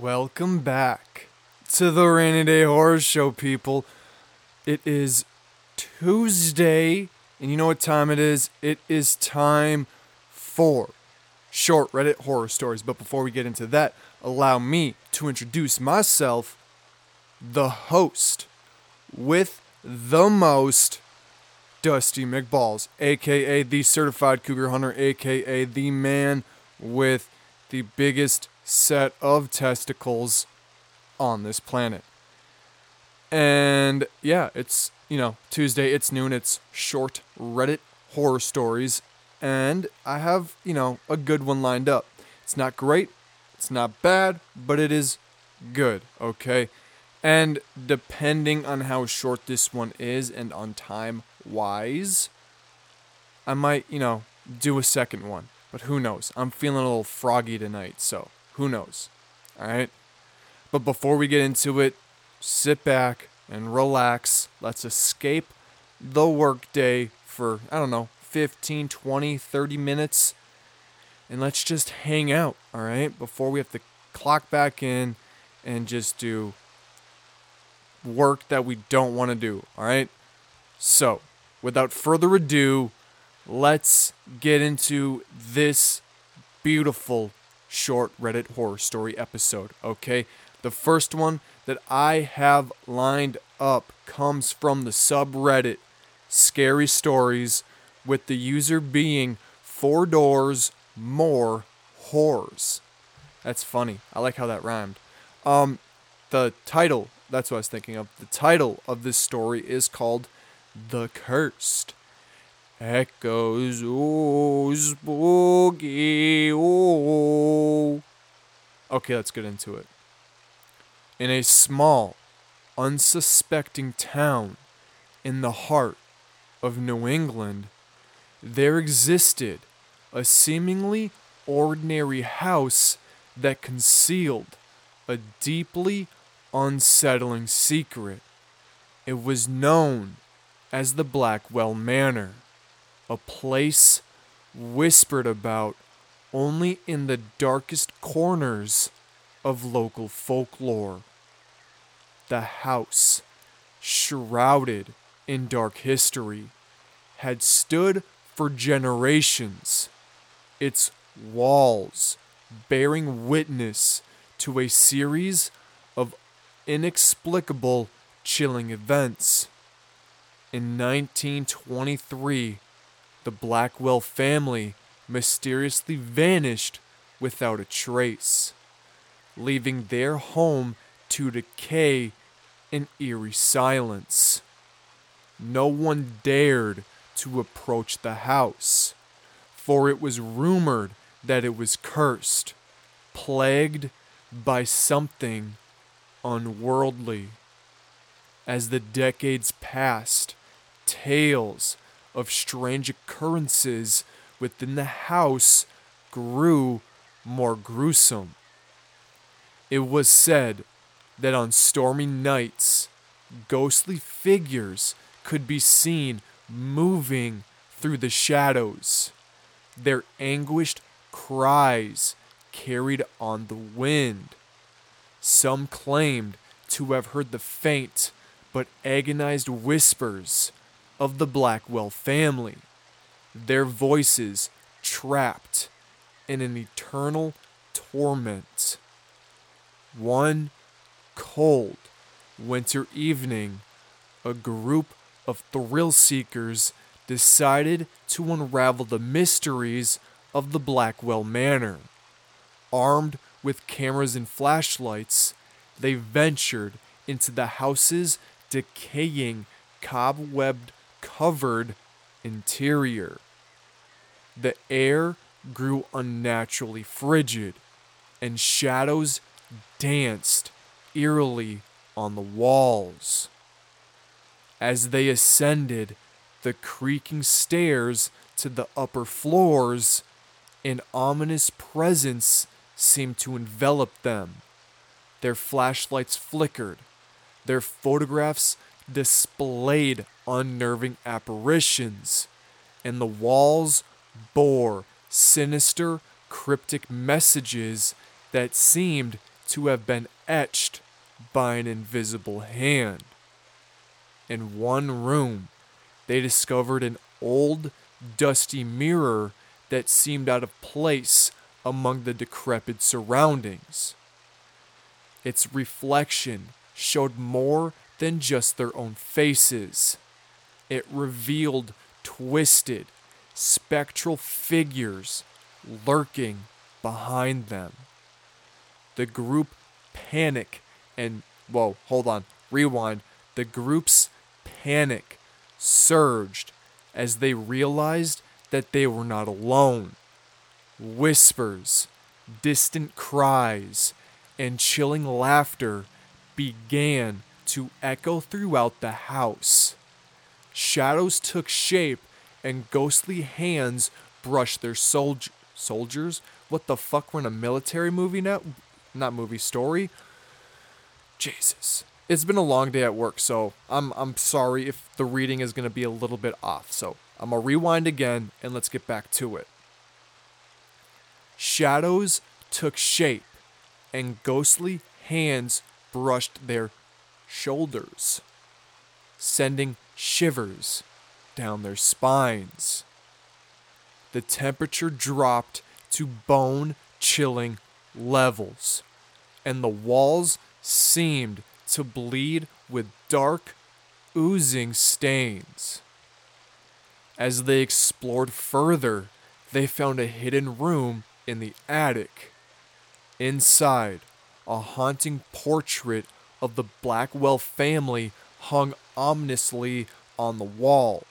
Welcome back to the Rainy Day Horror Show, people. It is Tuesday, and you know what time it is? It is time for short Reddit horror stories. But before we get into that, allow me to introduce myself, the host with the most, Dusty McBalls, aka the certified cougar hunter, aka the man with the biggest set of testicles on this planet. And yeah, it's, you know, Tuesday, it's noon, it's short Reddit horror stories, and I have, you know, a good one lined up. It's not great, it's not bad, but it is good, okay? And depending on how short this one is and on time wise, I might, you know, do a second one. But who knows? I'm feeling a little froggy tonight, so who knows? All right? But before we get into it, sit back and relax. Let's escape the workday for, I don't know, 15, 20, 30 minutes. And let's just hang out, all right? Before we have to clock back in and just do work that we don't want to do, all right? So, without further ado, let's get into this beautiful short Reddit horror story episode, okay? The first one that I have lined up comes from the subreddit Scary Stories, with the user being Four Doors More Whores. That's funny. I like how that rhymed. Um, the title, that's what I was thinking of. The title of this story is called The Cursed. Echoes, oh, spooky, oh. Okay, let's get into it. In a small, unsuspecting town in the heart of New England, there existed a seemingly ordinary house that concealed a deeply unsettling secret. It was known as the Blackwell Manor, a place whispered about only in the darkest corners of local folklore. The house, shrouded in dark history, had stood for generations, its walls bearing witness to a series of inexplicable, chilling events. In 1923, the Blackwell family mysteriously vanished without a trace, leaving their home to decay in eerie silence. No one dared to approach the house, for it was rumored that it was cursed, plagued by something unworldly. As the decades passed, tales of strange occurrences within the house grew more gruesome. It was said that on stormy nights, ghostly figures could be seen moving through the shadows, their anguished cries carried on the wind. Some claimed to have heard the faint but agonized whispers of the Blackwell family, their voices trapped in an eternal torment. One cold winter evening, a group of thrill seekers decided to unravel the mysteries of the Blackwell Manor. Armed with cameras and flashlights, they ventured into the house's decaying, cobwebbed covered interior. The air grew unnaturally frigid, and shadows danced eerily on the walls. As they ascended the creaking stairs to the upper floors, an ominous presence seemed to envelop them. Their flashlights flickered, their photographs displayed unnerving apparitions, and the walls bore sinister, cryptic messages that seemed to have been etched by an invisible hand. In one room, they discovered an old, dusty mirror that seemed out of place among the decrepit surroundings. Its reflection showed more than just their own faces. It revealed twisted, spectral figures lurking behind them. The group panic and whoa, hold on, rewind. The group's panic surged as they realized that they were not alone. Whispers, distant cries, and chilling laughter began to echo throughout the house. Shadows took shape and ghostly hands brushed their soldier soldiers. What the fuck? We're in a military movie now? Not movie story. Jesus. It's been a long day at work, so I'm I'm sorry if the reading is gonna be a little bit off. So I'm gonna rewind again and let's get back to it. Shadows took shape and ghostly hands brushed their shoulders, sending shivers down their spines. The temperature dropped to bone chilling levels, and the walls seemed to bleed with dark, oozing stains. As they explored further, they found a hidden room in the attic. Inside, a haunting portrait of the Blackwell family hung ominously on the wall.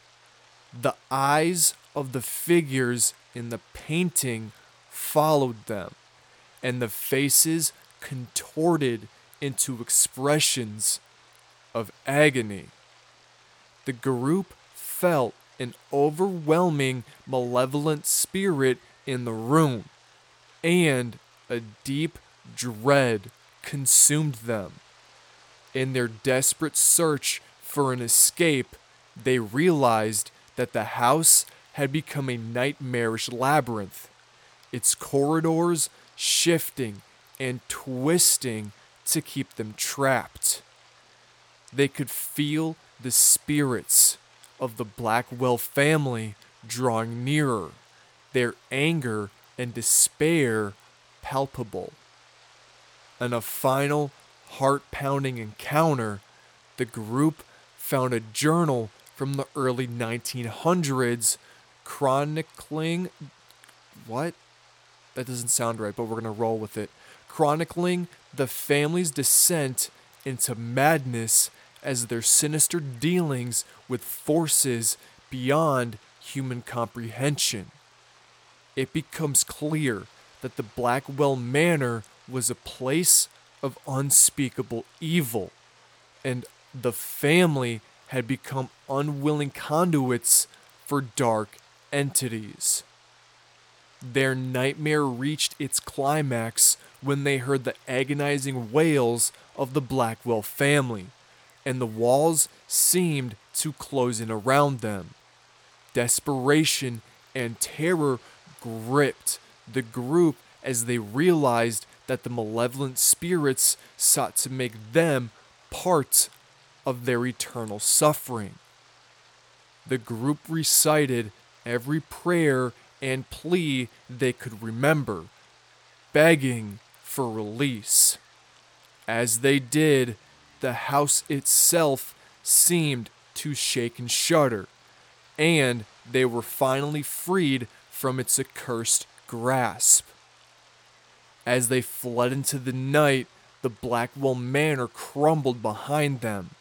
The eyes of the figures in the painting followed them, and the faces contorted into expressions of agony. The group felt an overwhelming malevolent spirit in the room, and a deep dread consumed them. In their desperate search for an escape, they realized that the house had become a nightmarish labyrinth, its corridors shifting and twisting to keep them trapped. They could feel the spirits of the Blackwell family drawing nearer, their anger and despair palpable. And a final, heart pounding encounter, the group found a journal from the early 1900s chronicling. What? That doesn't sound right, but we're going to roll with it. Chronicling the family's descent into madness as their sinister dealings with forces beyond human comprehension. It becomes clear that the Blackwell Manor was a place of unspeakable evil, and the family had become unwilling conduits for dark entities. Their nightmare reached its climax when they heard the agonizing wails of the Blackwell family, and the walls seemed to close in around them. Desperation and terror gripped the group as they realized that the malevolent spirits sought to make them part of their eternal suffering. The group recited every prayer and plea they could remember, begging for release. As they did, the house itself seemed to shake and shudder, and they were finally freed from its accursed grasp. As they fled into the night, the Blackwell Manor crumbled behind them,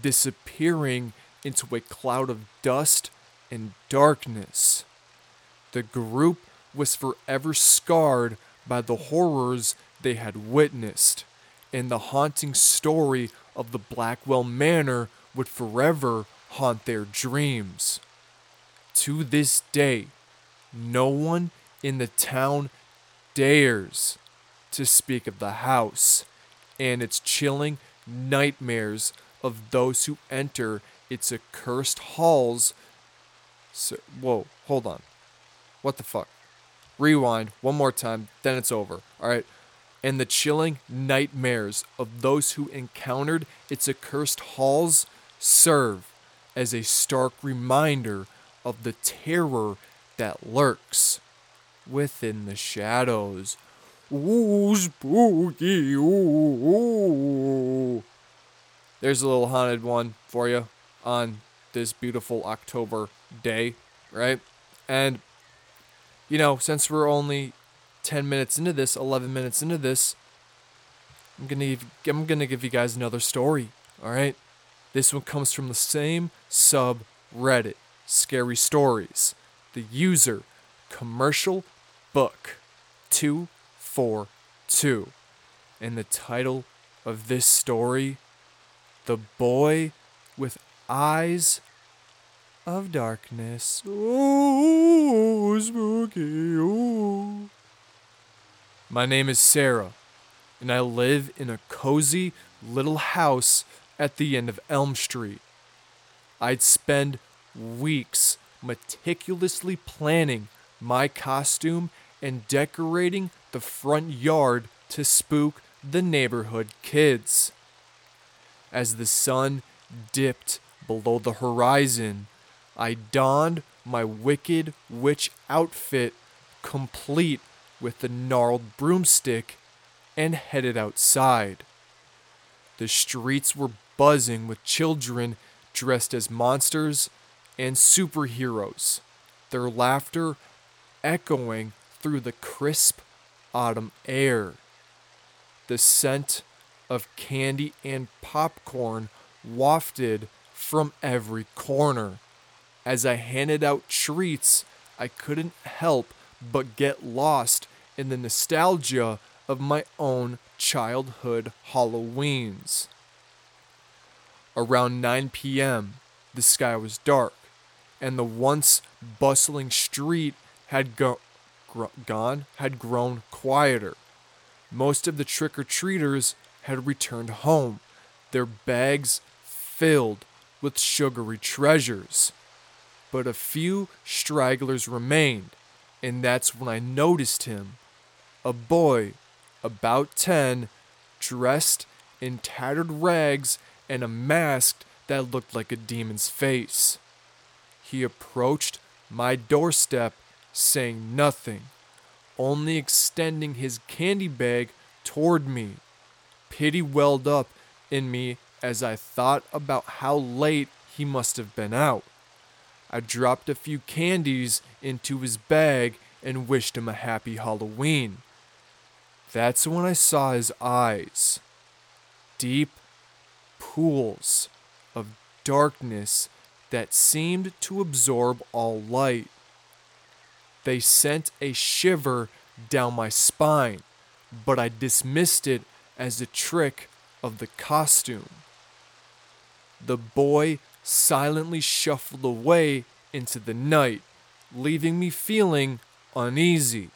disappearing into a cloud of dust and darkness. The group was forever scarred by the horrors they had witnessed, and the haunting story of the Blackwell Manor would forever haunt their dreams. To this day, no one in the town dares to speak of the house and its chilling nightmares of those who enter its accursed halls. So, whoa, hold on. What the fuck? Rewind one more time, then it's over. All right. and the chilling nightmares of those who encountered its accursed halls serve as a stark reminder of the terror that lurks within the shadows. Ooh, spooky, ooh, ooh. There's a little haunted one for you on this beautiful October day, right? And, you know, since we're only 10 minutes into this, 11 minutes into this, I'm gonna give, I'm gonna give you guys another story. All right, this one comes from the same subreddit, Scary Stories. The user, commercial book, two four two, and the title of this story, the boy with eyes of darkness. Ooh, spooky. My name is Sarah, and I live in a cozy little house at the end of Elm Street. I'd spend weeks meticulously planning my costume and decorating the front yard to spook the neighborhood kids. As the sun dipped below the horizon, I donned my wicked witch outfit, complete with the gnarled broomstick, and headed outside. The streets were buzzing with children dressed as monsters and superheroes, their laughter echoing through the crisp autumn air. The scent of candy and popcorn wafted from every corner. As I handed out treats, I couldn't help but get lost in the nostalgia of my own childhood Halloweens. Around 9 p.m., the sky was dark, and the once bustling street had go- gr- gone had grown quieter. Most of the trick or treaters had returned home, their bags filled with sugary treasures. But a few stragglers remained, and that's when I noticed him. A boy, about 10, dressed in tattered rags and a mask that looked like a demon's face. He approached my doorstep, saying nothing, only extending his candy bag toward me. Pity welled up in me as I thought about how late he must have been out. I dropped a few candies into his bag and wished him a happy Halloween. That's when I saw his eyes. Deep pools of darkness that seemed to absorb all light. They sent a shiver down my spine, but I dismissed it as a trick of the costume. The boy silently shuffled away into the night, leaving me feeling uneasy.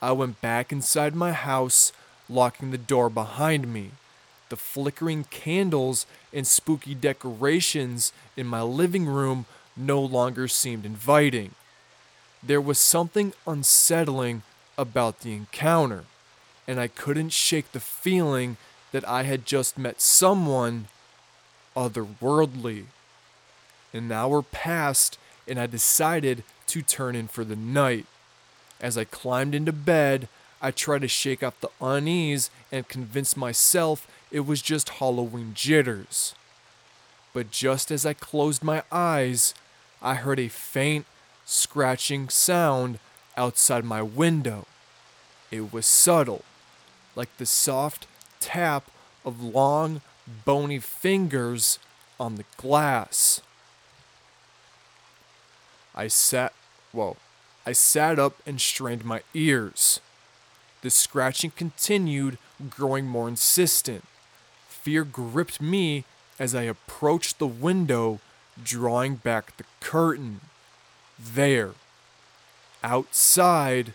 I went back inside my house, locking the door behind me. The flickering candles and spooky decorations in my living room no longer seemed inviting. There was something unsettling about the encounter, and I couldn't shake the feeling that I had just met someone otherworldly. An hour passed, and I decided to turn in for the night. As I climbed into bed, I tried to shake off the unease and convince myself it was just Halloween jitters. But just as I closed my eyes, I heard a faint, scratching sound outside my window. It was subtle, like the soft tap of long, bony fingers on the glass. I sat, whoa, I sat up and strained my ears. The scratching continued, growing more insistent. Fear gripped me as I approached the window, drawing back the curtain. There, outside,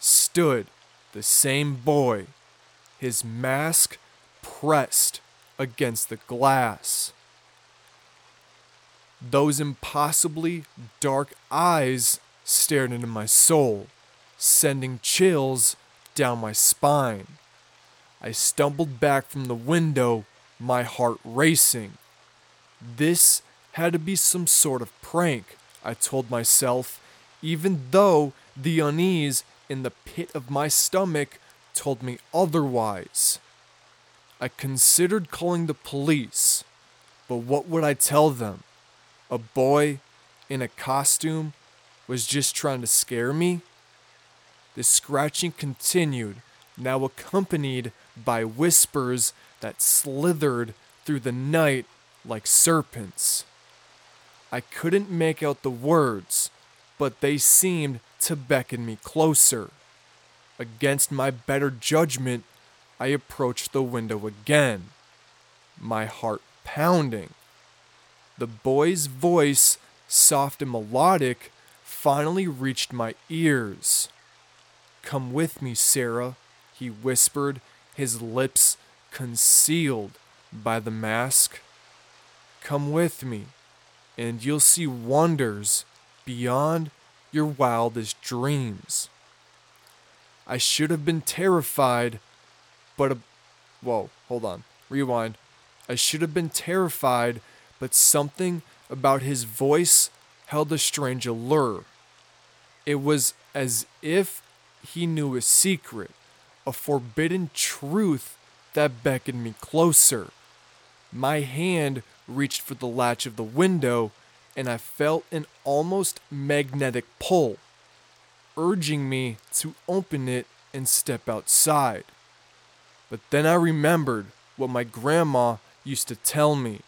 stood the same boy, his mask pressed against the glass. Those impossibly dark eyes stared into my soul, sending chills down my spine. I stumbled back from the window, my heart racing. This had to be some sort of prank, I told myself, even though the unease in the pit of my stomach told me otherwise. I considered calling the police, but what would I tell them? A boy in a costume was just trying to scare me? The scratching continued, now accompanied by whispers that slithered through the night like serpents. I couldn't make out the words, but they seemed to beckon me closer. Against my better judgment, I approached the window again, my heart pounding. The boy's voice, soft and melodic, finally reached my ears. Come with me, Sarah, he whispered, his lips concealed by the mask. Come with me, and you'll see wonders beyond your wildest dreams. I should have been terrified, but a. Whoa, hold on. Rewind. I should have been terrified, but something about his voice held a strange allure. It was as if he knew a secret, a forbidden truth that beckoned me closer. My hand reached for the latch of the window, and I felt an almost magnetic pull, urging me to open it and step outside. But then I remembered what my grandma used to tell me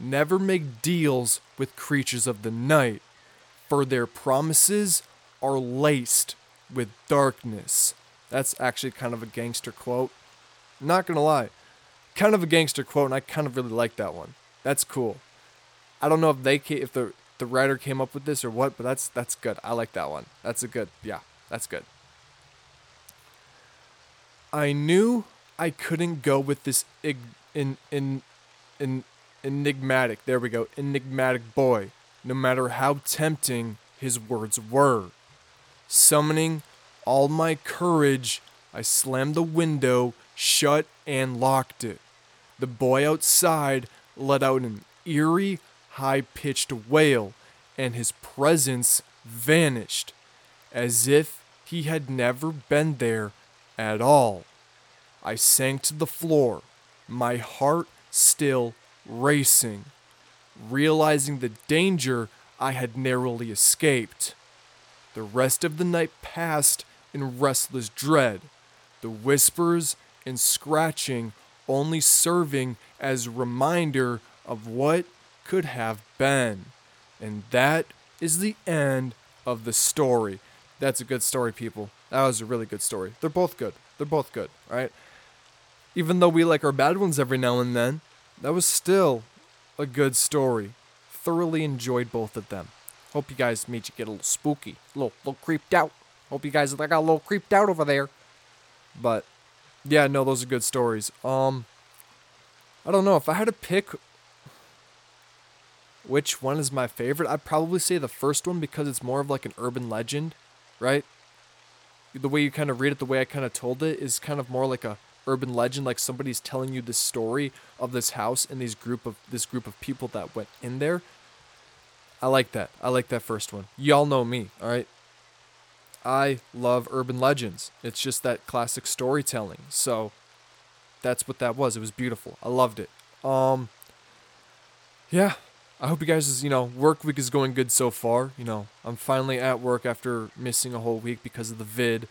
never make deals with creatures of the night, for their promises are laced with darkness. That's actually kind of a gangster quote. Not gonna lie, kind of a gangster quote, and I kind of really like that one. That's cool. I don't know if they if the the writer came up with this or what, but that's that's good. I like that one. That's a good yeah. That's good. I knew I couldn't go with this ig- in in in enigmatic. There we go. Enigmatic boy. No matter how tempting his words were. Summoning all my courage, I slammed the window shut and locked it. The boy outside let out an eerie, high pitched wail, and his presence vanished, as if he had never been there at all. I sank to the floor, my heart still racing, realizing the danger I had narrowly escaped. The rest of the night passed in restless dread, the whispers and scratching only serving as reminder of what could have been. And that is the end of the story. That's a good story, people. That was a really good story. They're both good. They're both good, right? Even though we like our bad ones every now and then, that was still a good story. Thoroughly enjoyed both of them. Hope you guys made you get a little spooky, a little, little creeped out. Hope you guys got a little creeped out over there. But yeah, no, those are good stories. Um, I don't know if I had to pick which one is my favorite. I'd probably say the first one because it's more of like an urban legend, right? The way you kind of read it, the way I kind of told it, is kind of more like a urban legend. Like somebody's telling you the story of this house and these group of this group of people that went in there. I like that. I like that first one. Y'all know me, all right? I love urban legends. It's just that classic storytelling. So that's what that was. It was beautiful. I loved it. Um yeah, I hope you guys' you know work week is going good so far. You know, I'm finally at work after missing a whole week because of the vid,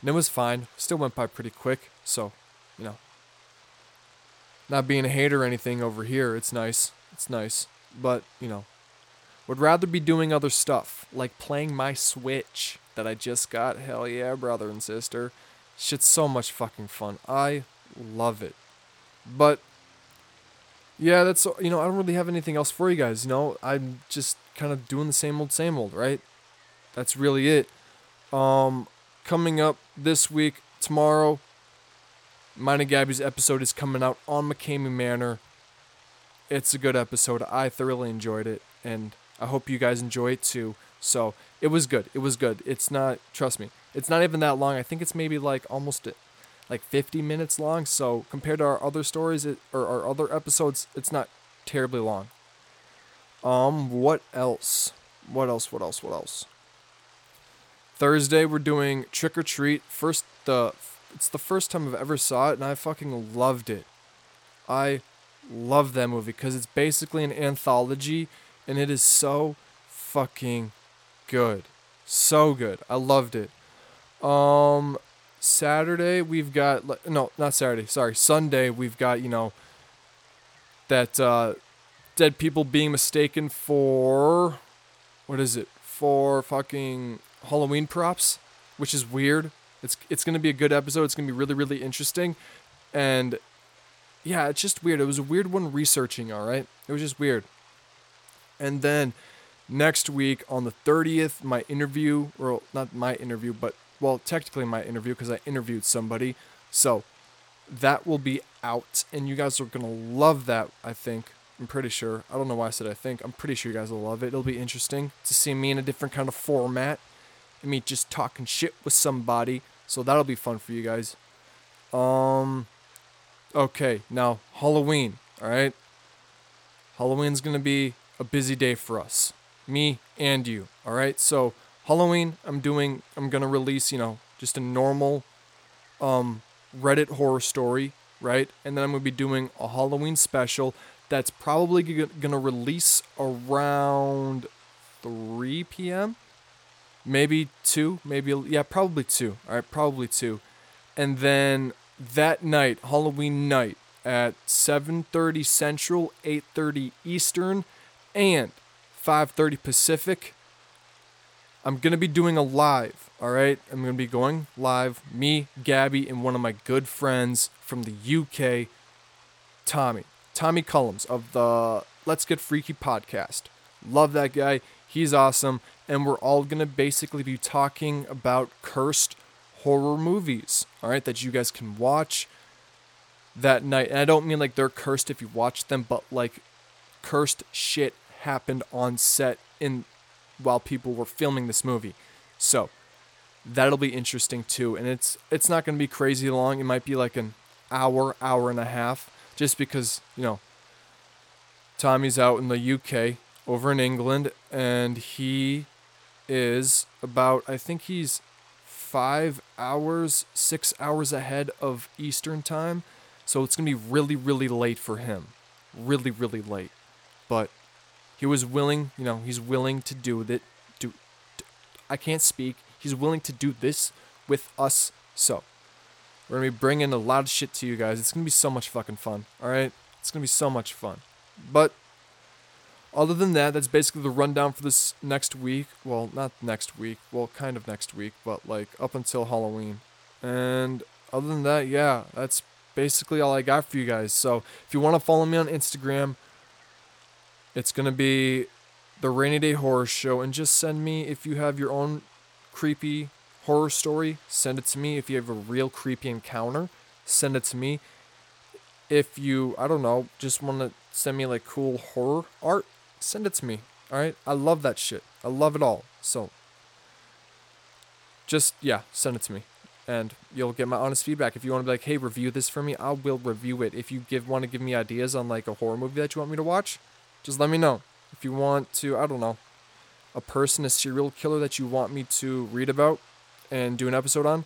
and it was fine. Still went by pretty quick. So, you know, not being a hater or anything over here. It's nice. It's nice, but you know, would rather be doing other stuff like playing my Switch that I just got. Hell yeah, brother and sister. Shit's so much fucking fun. I love it. But yeah, that's you know, I don't really have anything else for you guys, you know. I'm just kind of doing the same old same old, right? That's really it. Um coming up this week, tomorrow, mine and Gabby's episode is coming out on McCamey Manor. It's a good episode. I thoroughly enjoyed it and I hope you guys enjoy it too. So, it was good. It was good. It's not trust me. It's not even that long. I think it's maybe like almost like 50 minutes long. So compared to our other stories it, or our other episodes, it's not terribly long. Um, what else? What else? What else? What else? Thursday we're doing Trick or Treat. First the it's the first time I've ever saw it and I fucking loved it. I love that movie because it's basically an anthology and it is so fucking good. So good. I loved it. Um Saturday we've got no, not Saturday, sorry. Sunday we've got, you know, that uh dead people being mistaken for what is it? For fucking Halloween props, which is weird. It's it's gonna be a good episode. It's gonna be really really interesting, and yeah, it's just weird. It was a weird one researching. All right, it was just weird. And then next week on the thirtieth, my interview, or not my interview, but well, technically my interview because I interviewed somebody. So that will be out, and you guys are gonna love that. I think. I'm pretty sure. I don't know why I said I think. I'm pretty sure you guys will love it. It'll be interesting to see me in a different kind of format me just talking shit with somebody. So that'll be fun for you guys. Um okay, now Halloween, all right? Halloween's going to be a busy day for us. Me and you, all right? So Halloween, I'm doing I'm to release, you know, just a normal um Reddit horror story, right? And then I'm to be doing a Halloween special that's probably going to release around 3 p.m maybe two, maybe yeah, probably two. All right, probably two. And then that night, Halloween night at 7:30 Central, 8:30 Eastern, and 5:30 Pacific, I'm going to be doing a live, all right? I'm going to be going live me, Gabby, and one of my good friends from the UK, Tommy. Tommy Cullums of the Let's Get Freaky podcast. Love that guy. He's awesome and we're all going to basically be talking about cursed horror movies, all right, that you guys can watch that night. And I don't mean like they're cursed if you watch them, but like cursed shit happened on set in while people were filming this movie. So, that'll be interesting too. And it's it's not going to be crazy long. It might be like an hour, hour and a half just because, you know, Tommy's out in the UK over in England and he is about, I think he's five hours, six hours ahead of Eastern time. So it's going to be really, really late for him. Really, really late. But he was willing, you know, he's willing to do it. Do, do I can't speak. He's willing to do this with us. So we're to be bringing a lot of shit to you guys. It's to be so much fucking fun. All right? It's to be so much fun. But other than that, that's basically the rundown for this next week. Well, not next week. Well, kind of next week, but like up until Halloween. And other than that, yeah, that's basically all I got for you guys. So if you want to follow me on Instagram, it's going to be the Rainy Day Horror Show. And just send me, if you have your own creepy horror story, send it to me. If you have a real creepy encounter, send it to me. If you, I don't know, just want to send me like cool horror art, send it to me. All right? I love that shit. I love it all. So just yeah, send it to me. And you'll get my honest feedback. If you want to be like, hey, review this for me, I will review it. If you give want to give me ideas on like a horror movie that you want me to watch, just let me know. If you want to, I don't know, a person, a serial killer that you want me to read about and do an episode on,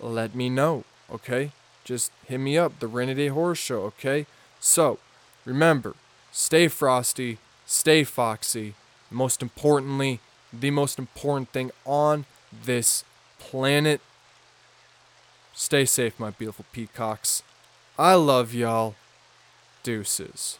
let me know. Okay? Just hit me up, the Day Horror Show, okay? So, remember, stay frosty, stay foxy. Most importantly, the most important thing on this planet. Stay safe, my beautiful peacocks. I love y'all. Deuces.